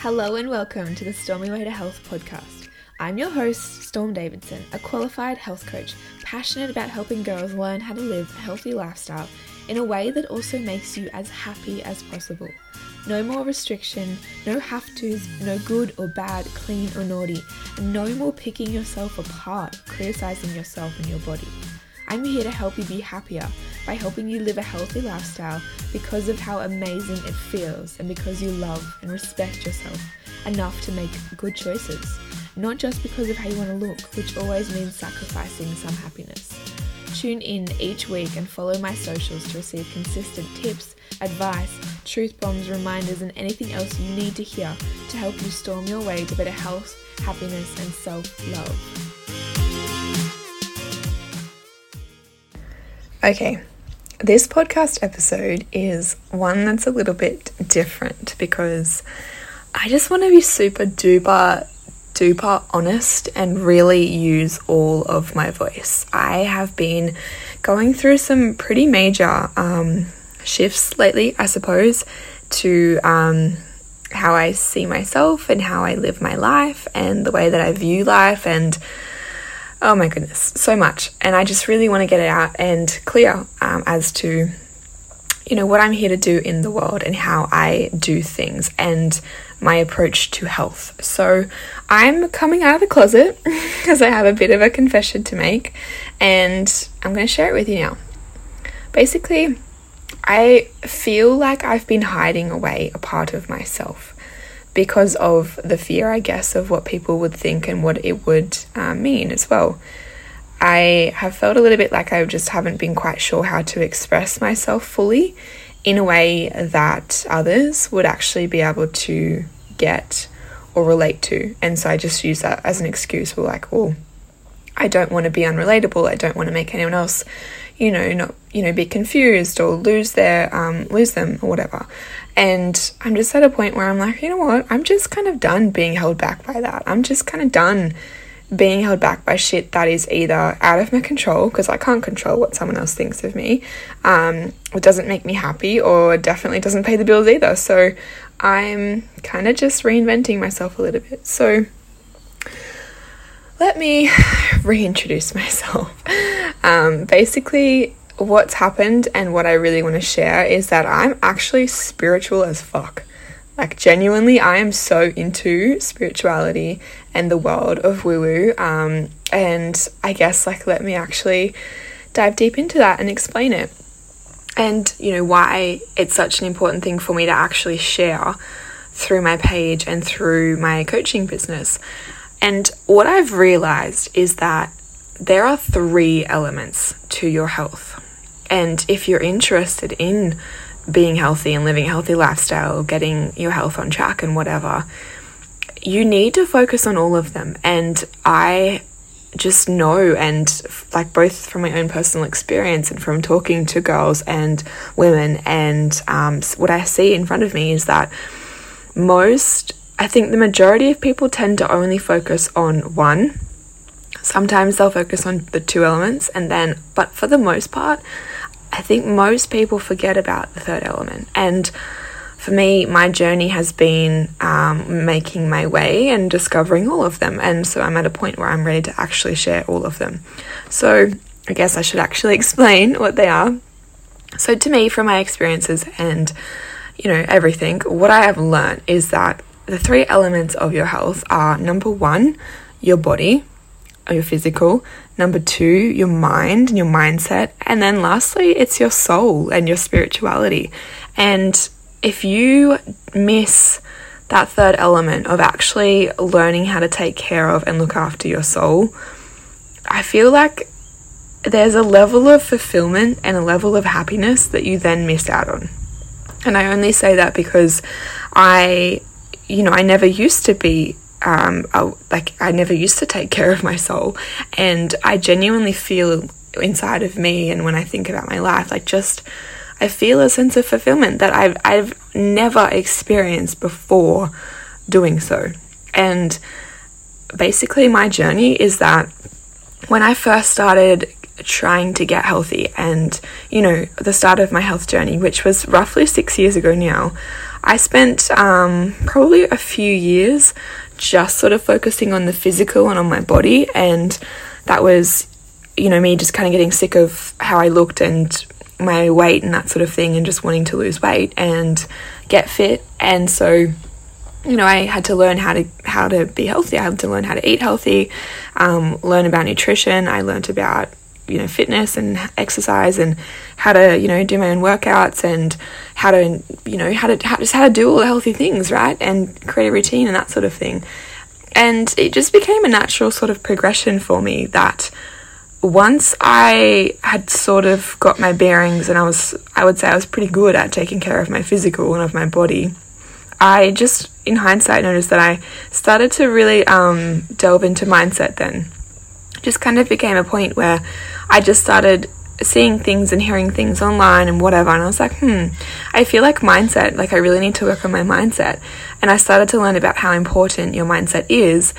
Hello and welcome to the Storm Your Way to Health podcast. I'm your host, Storm Davidson, a qualified health coach passionate about helping girls learn how to live a healthy lifestyle in a way that also makes you as happy as possible. No more restriction, no have tos, no good or bad, clean or naughty, and no more picking yourself apart, criticizing yourself and your body. I'm here to help you be happier by helping you live a healthy lifestyle because of how amazing it feels and because you love and respect yourself enough to make good choices, not just because of how you want to look, which always means sacrificing some happiness. Tune in each week and follow my socials to receive consistent tips, advice, truth bombs, reminders, and anything else you need to hear to help you storm your way to better health, happiness, and self love. Okay, this podcast episode is one that's a little bit different because I just want to be super duper duper honest and really use all of my voice. I have been going through some pretty major um, shifts lately, I suppose, to um, how I see myself and how I live my life and the way that I view life and oh my goodness, so much. And I just really want to get it out and clear um, as to, you know, what I'm here to do in the world and how I do things and my approach to health. So I'm coming out of the closet because I have a bit of a confession to make and I'm going to share it with you now. Basically, I feel like I've been hiding away a part of myself because of the fear, I guess, of what people would think and what it would uh, mean as well. I have felt a little bit like I just haven't been quite sure how to express myself fully in a way that others would actually be able to get or relate to. And so I just use that as an excuse for like, oh, I don't want to be unrelatable. I don't want to make anyone else, you know, not you know, be confused or lose their um, lose them or whatever. And I'm just at a point where I'm like, you know what? I'm just kind of done being held back by that. I'm just kind of done being held back by shit that is either out of my control because I can't control what someone else thinks of me, um, it doesn't make me happy, or definitely doesn't pay the bills either. So I'm kind of just reinventing myself a little bit. So let me reintroduce myself. Um, basically, what's happened and what I really want to share is that I'm actually spiritual as fuck. Like, genuinely, I am so into spirituality and the world of woo woo. Um, and I guess, like, let me actually dive deep into that and explain it. And, you know, why it's such an important thing for me to actually share through my page and through my coaching business. And what I've realized is that there are three elements to your health. And if you're interested in being healthy and living a healthy lifestyle, getting your health on track and whatever, you need to focus on all of them. And I just know, and like both from my own personal experience and from talking to girls and women, and um, what I see in front of me is that most, I think the majority of people tend to only focus on one. Sometimes they'll focus on the two elements, and then, but for the most part, I think most people forget about the third element. And for me, my journey has been um, making my way and discovering all of them. And so I'm at a point where I'm ready to actually share all of them. So I guess I should actually explain what they are. So, to me, from my experiences and you know everything, what I have learned is that the three elements of your health are number one, your body, your physical, Number two, your mind and your mindset. And then lastly, it's your soul and your spirituality. And if you miss that third element of actually learning how to take care of and look after your soul, I feel like there's a level of fulfillment and a level of happiness that you then miss out on. And I only say that because I, you know, I never used to be um, I, like I never used to take care of my soul, and I genuinely feel inside of me, and when I think about my life, like just I feel a sense of fulfillment that I've I've never experienced before doing so, and basically my journey is that when I first started trying to get healthy and you know the start of my health journey which was roughly 6 years ago now I spent um, probably a few years just sort of focusing on the physical and on my body, and that was, you know, me just kind of getting sick of how I looked and my weight and that sort of thing, and just wanting to lose weight and get fit. And so, you know, I had to learn how to how to be healthy. I had to learn how to eat healthy, um, learn about nutrition. I learned about you know fitness and exercise and how to you know do my own workouts and how to you know how to how, just how to do all the healthy things right? And create a routine and that sort of thing. And it just became a natural sort of progression for me that once I had sort of got my bearings and I was I would say I was pretty good at taking care of my physical and of my body I just in hindsight noticed that I started to really um, delve into mindset then. Just kind of became a point where I just started seeing things and hearing things online and whatever and I was like, hmm, I feel like mindset, like I really need to work on my mindset. And I started to learn about how important your mindset is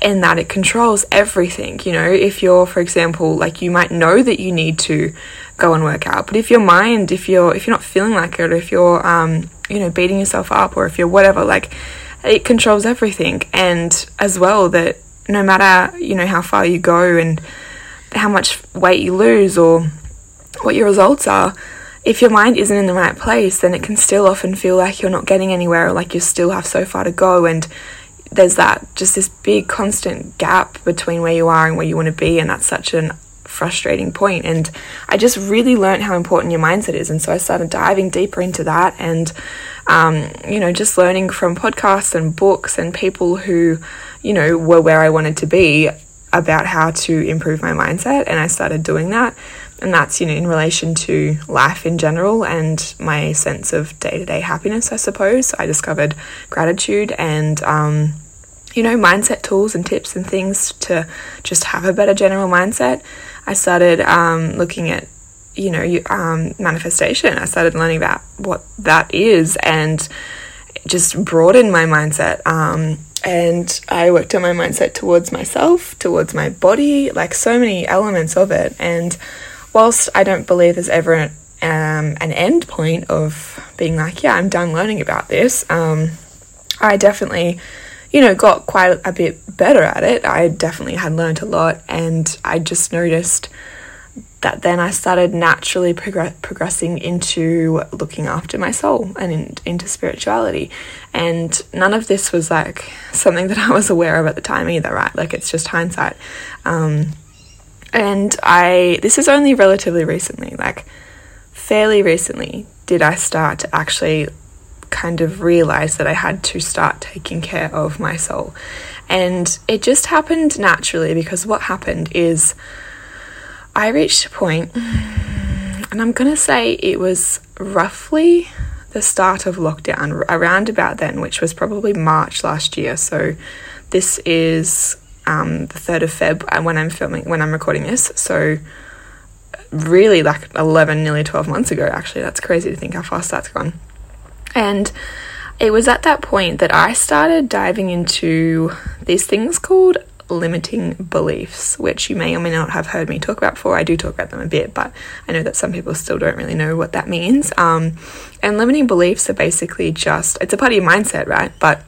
and that it controls everything. You know, if you're, for example, like you might know that you need to go and work out, but if your mind, if you're if you're not feeling like it, or if you're um, you know, beating yourself up or if you're whatever, like it controls everything. And as well that no matter, you know, how far you go and how much weight you lose or what your results are, if your mind isn't in the right place, then it can still often feel like you're not getting anywhere or like you still have so far to go. And there's that just this big constant gap between where you are and where you want to be. And that's such an frustrating point. And I just really learned how important your mindset is. And so I started diving deeper into that and, um, you know, just learning from podcasts and books and people who, you know, were where I wanted to be about how to improve my mindset. And I started doing that. And that's, you know, in relation to life in general and my sense of day to day happiness, I suppose. I discovered gratitude and, um, you know, mindset tools and tips and things to just have a better general mindset. I started um, looking at, you know, um, manifestation. I started learning about what that is and just broadened my mindset. Um, and I worked on my mindset towards myself, towards my body, like so many elements of it. And whilst I don't believe there's ever an, um, an end point of being like, yeah, I'm done learning about this, um, I definitely you know, got quite a bit better at it. I definitely had learned a lot, and I just noticed that then I started naturally progress- progressing into looking after my soul and in- into spirituality. And none of this was like something that I was aware of at the time either, right? Like it's just hindsight. Um, and I, this is only relatively recently, like fairly recently, did I start to actually kind of realize that I had to start taking care of my soul. And it just happened naturally because what happened is I reached a point, and I'm going to say it was roughly the start of lockdown, around about then, which was probably March last year. So this is um, the 3rd of Feb uh, when I'm filming, when I'm recording this. So really like 11, nearly 12 months ago, actually. That's crazy to think how fast that's gone. And it was at that point that I started diving into these things called limiting beliefs, which you may or may not have heard me talk about before. I do talk about them a bit, but I know that some people still don't really know what that means. Um, and limiting beliefs are basically just, it's a part of your mindset, right? But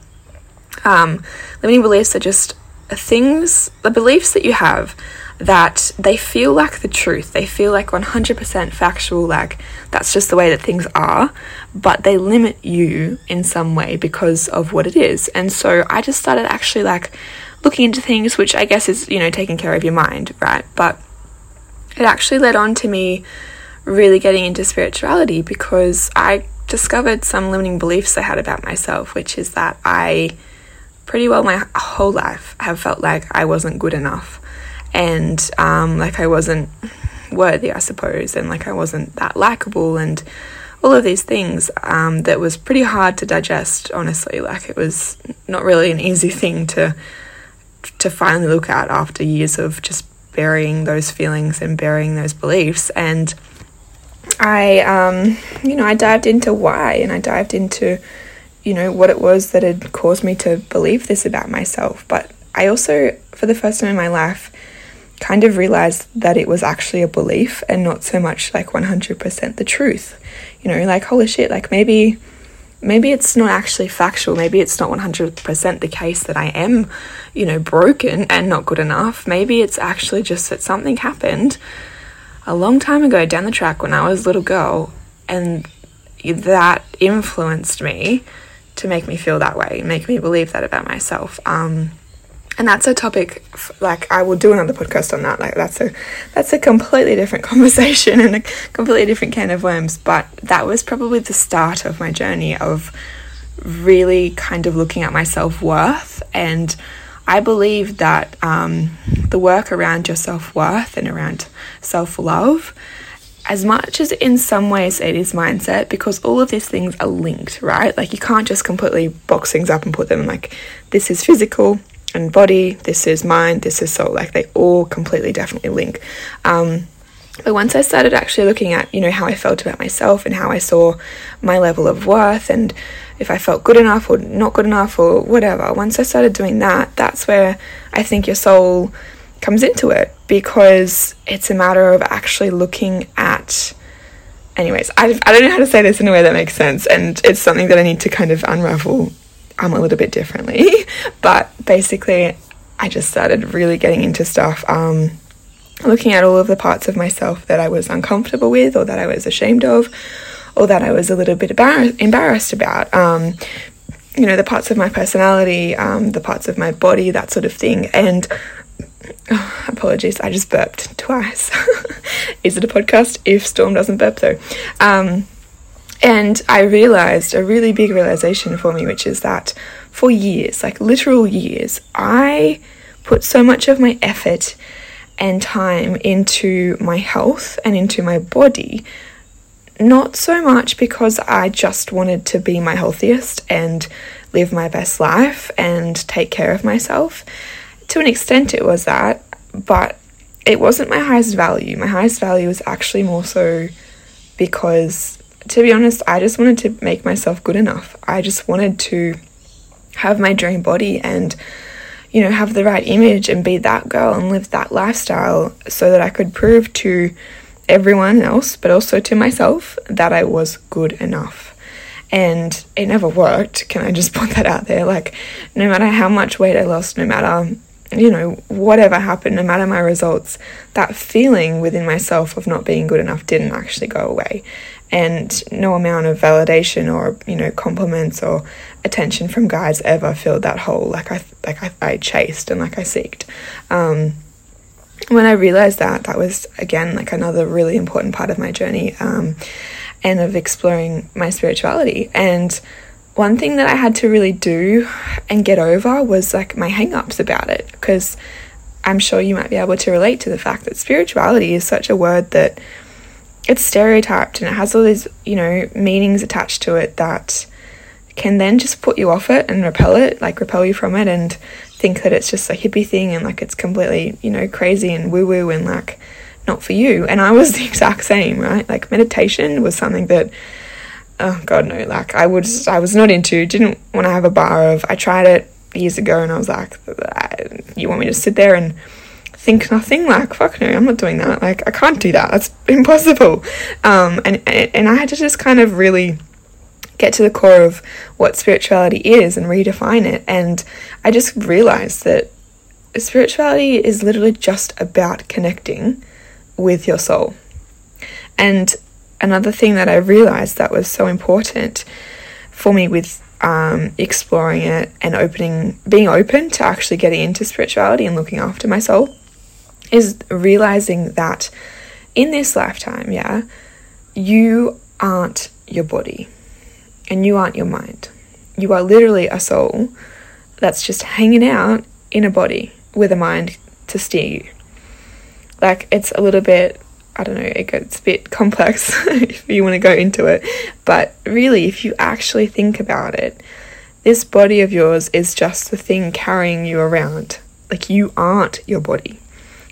um, limiting beliefs are just things, the beliefs that you have that they feel like the truth. They feel like 100% factual, like that's just the way that things are, but they limit you in some way because of what it is. And so I just started actually like looking into things, which I guess is, you know, taking care of your mind, right? But it actually led on to me really getting into spirituality because I discovered some limiting beliefs I had about myself, which is that I pretty well my whole life have felt like I wasn't good enough and um, like I wasn't worthy, I suppose, and like I wasn't that likable and all of these things um, that was pretty hard to digest, honestly. Like it was not really an easy thing to to finally look at after years of just burying those feelings and burying those beliefs. And I, um, you know, I dived into why and I dived into, you know, what it was that had caused me to believe this about myself. But I also, for the first time in my life, kind of realized that it was actually a belief and not so much like 100% the truth. You know, like, holy shit, like maybe maybe it's not actually factual. Maybe it's not 100% the case that I am, you know, broken and not good enough. Maybe it's actually just that something happened a long time ago down the track when I was a little girl and that influenced me to make me feel that way, make me believe that about myself. Um, and that's a topic like I will do another podcast on that. Like that's a that's a completely different conversation and a completely different can of worms. But that was probably the start of my journey of really kind of looking at my self worth and. I believe that um, the work around your self worth and around self love as much as in some ways it is mindset because all of these things are linked, right? Like you can't just completely box things up and put them like this is physical and body, this is mind, this is soul. Like they all completely definitely link. Um, but once I started actually looking at, you know, how I felt about myself and how I saw my level of worth and if I felt good enough or not good enough or whatever, once I started doing that, that's where I think your soul comes into it because it's a matter of actually looking at anyways I, I don't know how to say this in a way that makes sense and it's something that i need to kind of unravel um, a little bit differently but basically i just started really getting into stuff um, looking at all of the parts of myself that i was uncomfortable with or that i was ashamed of or that i was a little bit embar- embarrassed about um, you know the parts of my personality um, the parts of my body that sort of thing and Oh, apologies, I just burped twice. Is it a podcast if Storm doesn't burp though? Um, and I realized a really big realization for me, which is that for years, like literal years, I put so much of my effort and time into my health and into my body. Not so much because I just wanted to be my healthiest and live my best life and take care of myself to an extent, it was that, but it wasn't my highest value. My highest value was actually more so because, to be honest, I just wanted to make myself good enough. I just wanted to have my dream body and, you know, have the right image and be that girl and live that lifestyle so that I could prove to everyone else, but also to myself, that I was good enough and it never worked. Can I just put that out there? Like, no matter how much weight I lost, no matter you know, whatever happened, no matter my results, that feeling within myself of not being good enough didn't actually go away. And no amount of validation or, you know, compliments or attention from guys ever filled that hole like I like I, I chased and like I seeked. Um, when I realized that, that was again like another really important part of my journey um, and of exploring my spirituality. And one thing that I had to really do and get over was like my hang ups about it because I'm sure you might be able to relate to the fact that spirituality is such a word that it's stereotyped and it has all these, you know, meanings attached to it that can then just put you off it and repel it, like repel you from it and think that it's just a hippie thing and like it's completely, you know, crazy and woo woo and like not for you. And I was the exact same, right? Like meditation was something that oh god no like i was i was not into didn't want to have a bar of i tried it years ago and i was like you want me to sit there and think nothing like fuck no i'm not doing that like i can't do that that's impossible. Um and and i had to just kind of really get to the core of what spirituality is and redefine it and i just realized that spirituality is literally just about connecting with your soul. And another thing that I realized that was so important for me with um, exploring it and opening, being open to actually getting into spirituality and looking after my soul is realizing that in this lifetime, yeah, you aren't your body and you aren't your mind. You are literally a soul that's just hanging out in a body with a mind to steer you. Like, it's a little bit I don't know, it gets a bit complex if you want to go into it. But really, if you actually think about it, this body of yours is just the thing carrying you around. Like, you aren't your body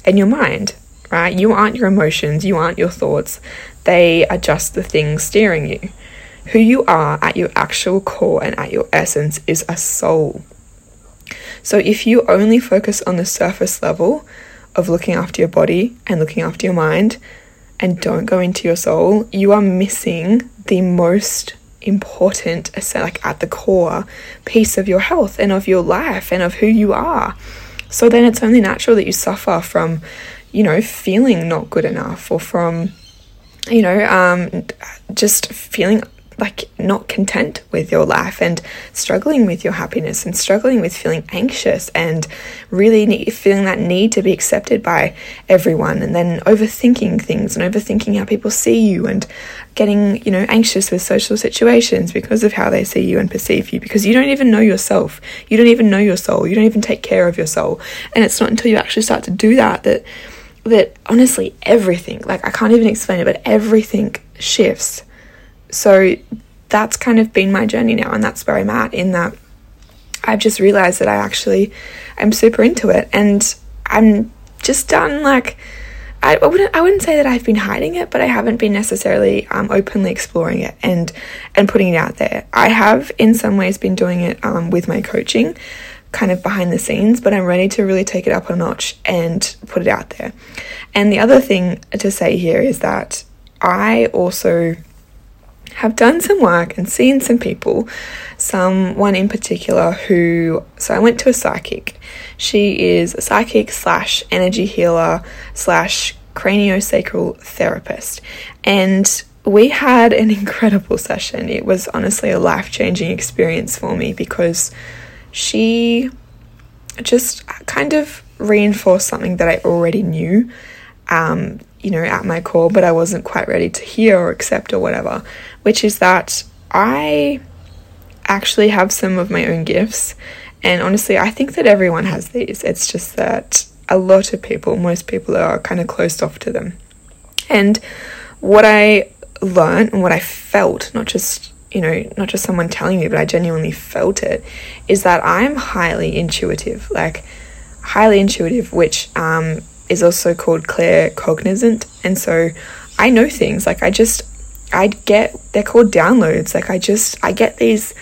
and your mind, right? You aren't your emotions, you aren't your thoughts. They are just the things steering you. Who you are at your actual core and at your essence is a soul. So, if you only focus on the surface level, of looking after your body and looking after your mind and don't go into your soul, you are missing the most important, like at the core piece of your health and of your life and of who you are. So then it's only natural that you suffer from, you know, feeling not good enough or from, you know, um, just feeling like not content with your life and struggling with your happiness and struggling with feeling anxious and really need, feeling that need to be accepted by everyone and then overthinking things and overthinking how people see you and getting you know anxious with social situations because of how they see you and perceive you because you don't even know yourself. You don't even know your soul. You don't even take care of your soul. And it's not until you actually start to do that that that honestly everything like I can't even explain it but everything shifts so that's kind of been my journey now, and that's where I'm at in that I've just realized that I actually am super into it, and I'm just done like. I, wouldn't I wouldn't say that I've been hiding it, but I haven't been necessarily um, openly exploring it and and putting it out there. I have in some ways been doing it um, with my coaching, kind of behind the scenes, but I'm ready to really take it up a notch and put it out there. And the other thing to say here is that I also have done some work and seen some people, someone in particular who, so I went to a psychic. She is a psychic slash energy healer slash craniosacral therapist. And we had an incredible session. It was honestly a life changing experience for me because she just kind of reinforced something that I already knew. Um, you know, at my core, but I wasn't quite ready to hear or accept or whatever, which is that I actually have some of my own gifts. And honestly, I think that everyone has these. It's just that a lot of people, most people are kind of closed off to them. And what I learned and what I felt, not just you know, not just someone telling me, but I genuinely felt it, is that I'm highly intuitive, like highly intuitive, which um, is also called claircognizant. And so I know things like I just, I get, they're called downloads. Like I just, I get these,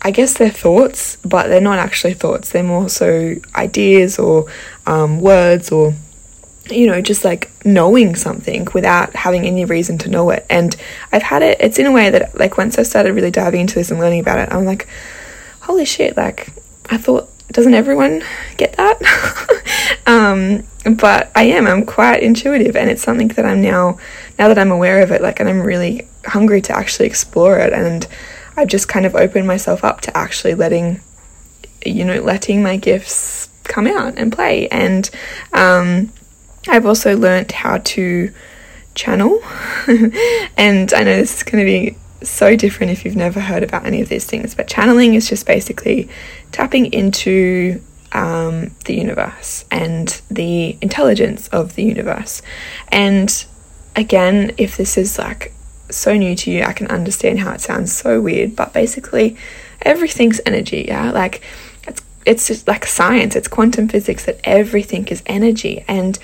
I guess they're thoughts, but they're not actually thoughts. They're more so ideas or um, words or, you know, just like knowing something without having any reason to know it. And I've had it, it's in a way that, like, once I started really diving into this and learning about it, I'm like, holy shit, like, I thought doesn't everyone get that? um, but I am, I'm quite intuitive, and it's something that I'm now, now that I'm aware of it, like, and I'm really hungry to actually explore it. And I've just kind of opened myself up to actually letting, you know, letting my gifts come out and play. And um, I've also learned how to channel. and I know this is going to be so different if you've never heard about any of these things, but channeling is just basically tapping into um, the universe and the intelligence of the universe. And again, if this is like so new to you, I can understand how it sounds so weird, but basically, everything's energy, yeah? Like, it's, it's just like science, it's quantum physics that everything is energy. And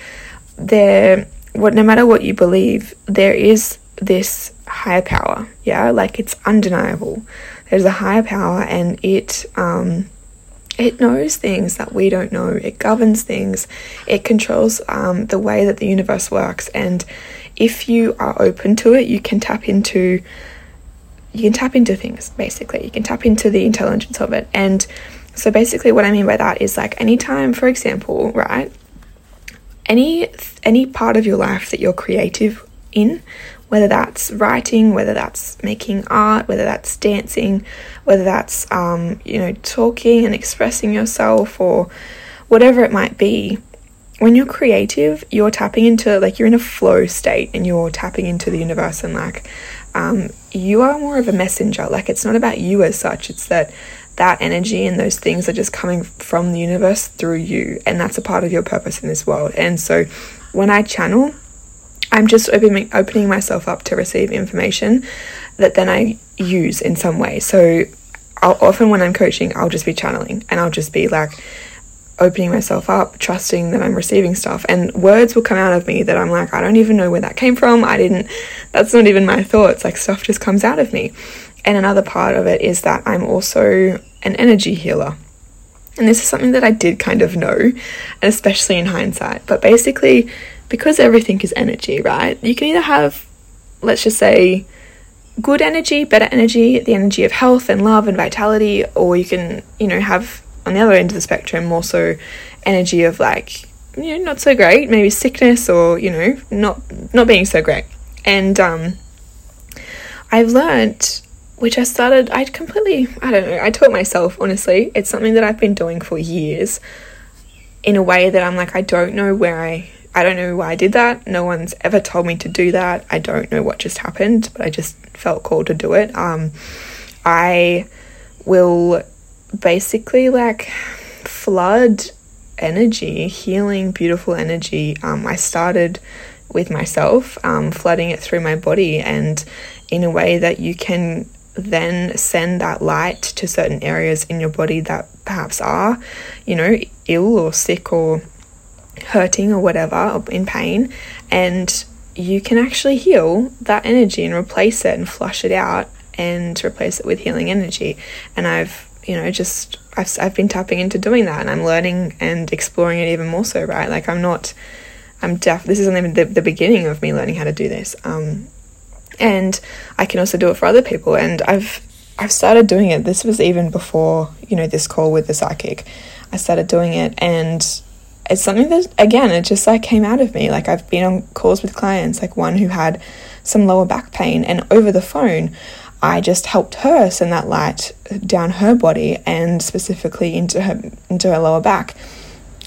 there, what, no matter what you believe, there is this higher power, yeah? Like, it's undeniable. There's a higher power, and it, um, it knows things that we don't know. It governs things. It controls um, the way that the universe works. And if you are open to it, you can tap into you can tap into things basically. You can tap into the intelligence of it. And so basically what I mean by that is like anytime, for example, right? Any any part of your life that you're creative in whether that's writing, whether that's making art, whether that's dancing, whether that's, um, you know, talking and expressing yourself or whatever it might be. When you're creative, you're tapping into, like, you're in a flow state and you're tapping into the universe and, like, um, you are more of a messenger. Like, it's not about you as such, it's that that energy and those things are just coming from the universe through you. And that's a part of your purpose in this world. And so when I channel, I'm just opening opening myself up to receive information that then I use in some way. So I'll, often when I'm coaching, I'll just be channeling and I'll just be like opening myself up, trusting that I'm receiving stuff, and words will come out of me that I'm like, I don't even know where that came from. I didn't. That's not even my thoughts. Like stuff just comes out of me. And another part of it is that I'm also an energy healer. And this is something that I did kind of know, and especially in hindsight. But basically, because everything is energy, right? You can either have, let's just say, good energy, better energy, the energy of health and love and vitality, or you can, you know, have on the other end of the spectrum more so energy of like, you know, not so great, maybe sickness or, you know, not not being so great. And um I've learned which I started I completely I don't know, I taught myself honestly. It's something that I've been doing for years in a way that I'm like I don't know where I I don't know why I did that. No one's ever told me to do that. I don't know what just happened, but I just felt called to do it. Um, I will basically like flood energy, healing, beautiful energy. Um, I started with myself, um, flooding it through my body, and in a way that you can then send that light to certain areas in your body that perhaps are, you know, ill or sick or hurting or whatever, or in pain, and you can actually heal that energy and replace it and flush it out and replace it with healing energy. And I've, you know, just I've, I've been tapping into doing that and I'm learning and exploring it even more so, right? Like I'm not, I'm deaf. This isn't even the, the beginning of me learning how to do this. Um, and I can also do it for other people. And I've, I've started doing it. This was even before, you know, this call with the psychic. I started doing it and it's something that again it just like came out of me. Like i've been on calls with clients like one who had some lower back pain and over the phone i just helped her send that light down her body and specifically into her into her lower back.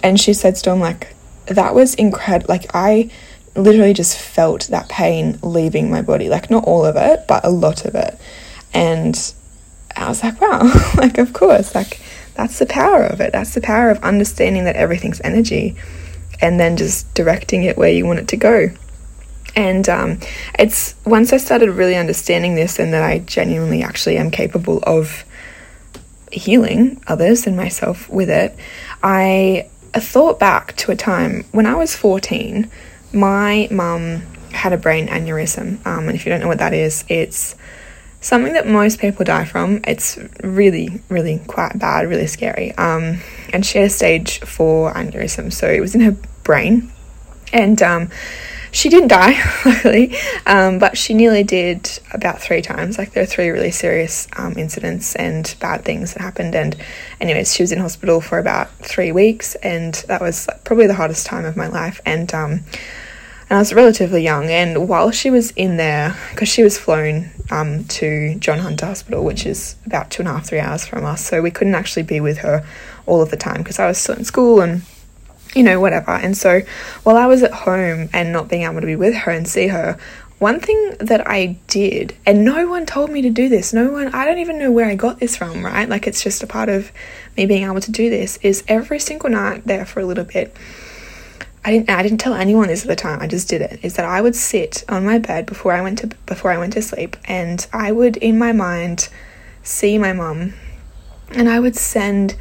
And she said storm like that was incredible like i literally just felt that pain leaving my body. Like not all of it but a lot of it. And i was like wow like of course like that's the power of it. That's the power of understanding that everything's energy and then just directing it where you want it to go. And um, it's once I started really understanding this and that I genuinely actually am capable of healing others and myself with it, I thought back to a time when I was 14. My mum had a brain aneurysm. Um, and if you don't know what that is, it's something that most people die from. It's really, really quite bad, really scary. Um, and she had a stage four aneurysm, so it was in her brain. And um, she didn't die, luckily, um, but she nearly did about three times. Like, there are three really serious um, incidents and bad things that happened. And, anyways, she was in hospital for about three weeks, and that was probably the hardest time of my life. And, um, and I was relatively young. And while she was in there, because she was flown um, to John Hunter Hospital, which is about two and a half, three hours from us, so we couldn't actually be with her all of the time because I was still in school and you know, whatever. And so while I was at home and not being able to be with her and see her, one thing that I did, and no one told me to do this, no one, I don't even know where I got this from, right? Like it's just a part of me being able to do this, is every single night there for a little bit, I didn't I didn't tell anyone this at the time. I just did it. Is that I would sit on my bed before I went to before I went to sleep and I would in my mind see my mum and I would send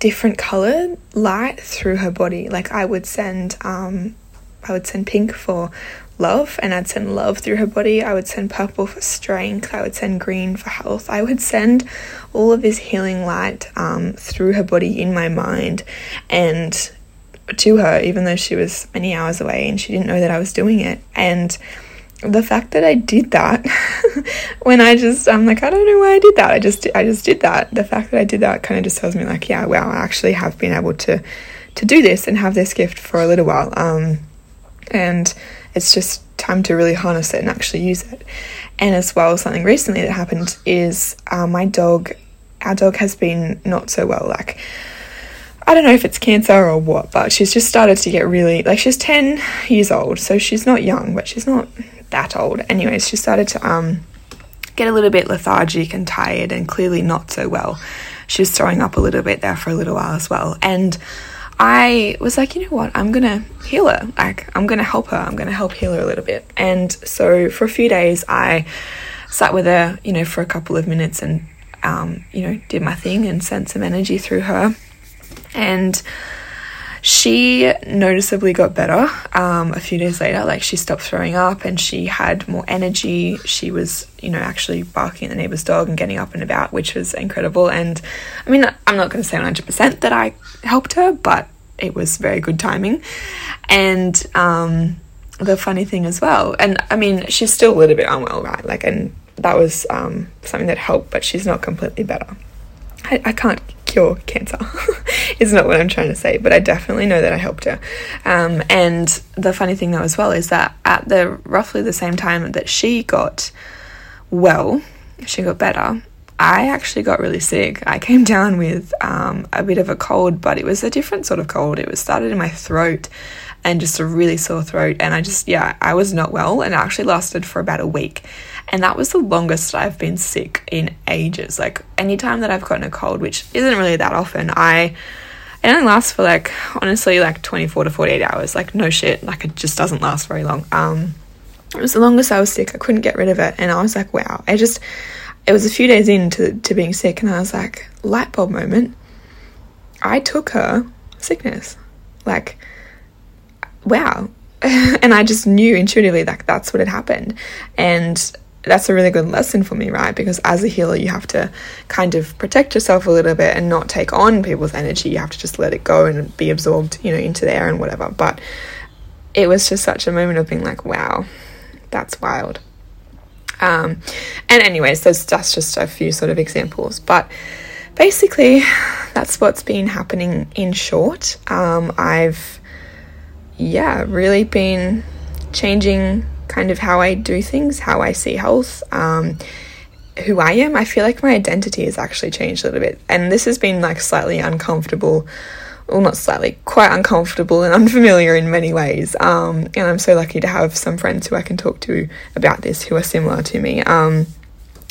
different colored light through her body. Like I would send um I would send pink for love and I'd send love through her body. I would send purple for strength. I would send green for health. I would send all of this healing light um, through her body in my mind. And to her, even though she was many hours away and she didn't know that I was doing it. And the fact that I did that when I just I'm like I don't know why I did that. I just I just did that. The fact that I did that kind of just tells me like yeah, wow, I actually have been able to to do this and have this gift for a little while. Um and it's just time to really harness it and actually use it. And as well, something recently that happened is uh, my dog, our dog has been not so well. Like I don't know if it's cancer or what, but she's just started to get really like she's 10 years old, so she's not young, but she's not that old. Anyways, she started to um get a little bit lethargic and tired and clearly not so well. She was throwing up a little bit there for a little while as well. And I was like, you know what? I'm gonna heal her. Like, I'm gonna help her. I'm gonna help heal her a little bit. And so for a few days, I sat with her, you know, for a couple of minutes and, um, you know, did my thing and sent some energy through her. And she noticeably got better um, a few days later. Like she stopped throwing up and she had more energy. She was, you know, actually barking at the neighbor's dog and getting up and about, which was incredible. And I mean, I'm not going to say 100% that I helped her, but it was very good timing. And um, the funny thing as well, and I mean, she's still a little bit unwell, right? Like, and that was um, something that helped, but she's not completely better. I, I can't cure cancer, is not what I'm trying to say, but I definitely know that I helped her. Um, and the funny thing though, as well, is that at the roughly the same time that she got well, she got better. I actually got really sick. I came down with um, a bit of a cold, but it was a different sort of cold. It was started in my throat and just a really sore throat. And I just, yeah, I was not well and it actually lasted for about a week. And that was the longest I've been sick in ages. Like anytime that I've gotten a cold, which isn't really that often, I it only lasts for like honestly like 24 to 48 hours. Like no shit, like it just doesn't last very long. Um it was the longest I was sick. I couldn't get rid of it and I was like, wow. I just it was a few days into to being sick and I was like, light bulb moment. I took her sickness. Like wow. and I just knew intuitively that that's what had happened. And that's a really good lesson for me, right? Because as a healer, you have to kind of protect yourself a little bit and not take on people's energy. You have to just let it go and be absorbed, you know, into there and whatever. But it was just such a moment of being like, wow, that's wild. Um, and anyways, those that's just a few sort of examples. But basically, that's what's been happening in short. Um, I've yeah, really been changing kind of how I do things, how I see health, um, who I am. I feel like my identity has actually changed a little bit. And this has been like slightly uncomfortable. Well, not slightly, quite uncomfortable and unfamiliar in many ways. Um, and I'm so lucky to have some friends who I can talk to about this who are similar to me. Um,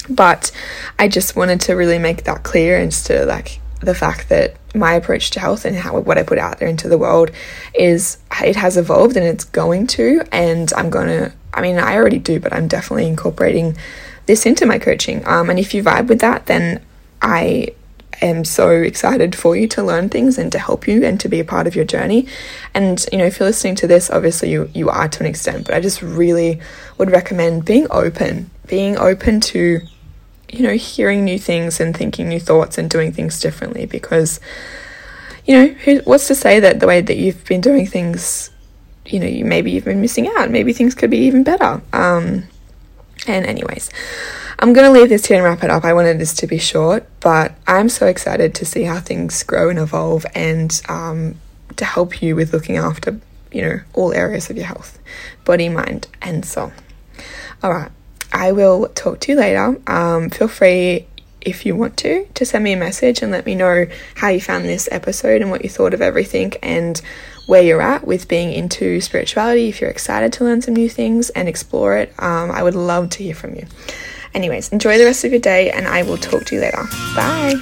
but I just wanted to really make that clear and to like the fact that my approach to health and how what I put out there into the world is it has evolved and it's going to and I'm going to I mean I already do but I'm definitely incorporating this into my coaching. Um, and if you vibe with that then I am so excited for you to learn things and to help you and to be a part of your journey. And you know if you're listening to this obviously you you are to an extent but I just really would recommend being open being open to you know, hearing new things and thinking new thoughts and doing things differently because, you know, who, what's to say that the way that you've been doing things, you know, you, maybe you've been missing out. Maybe things could be even better. Um, and, anyways, I'm going to leave this here and wrap it up. I wanted this to be short, but I'm so excited to see how things grow and evolve and um, to help you with looking after, you know, all areas of your health body, mind, and soul. All right. I will talk to you later. Um, feel free, if you want to, to send me a message and let me know how you found this episode and what you thought of everything and where you're at with being into spirituality. If you're excited to learn some new things and explore it, um, I would love to hear from you. Anyways, enjoy the rest of your day and I will talk to you later. Bye.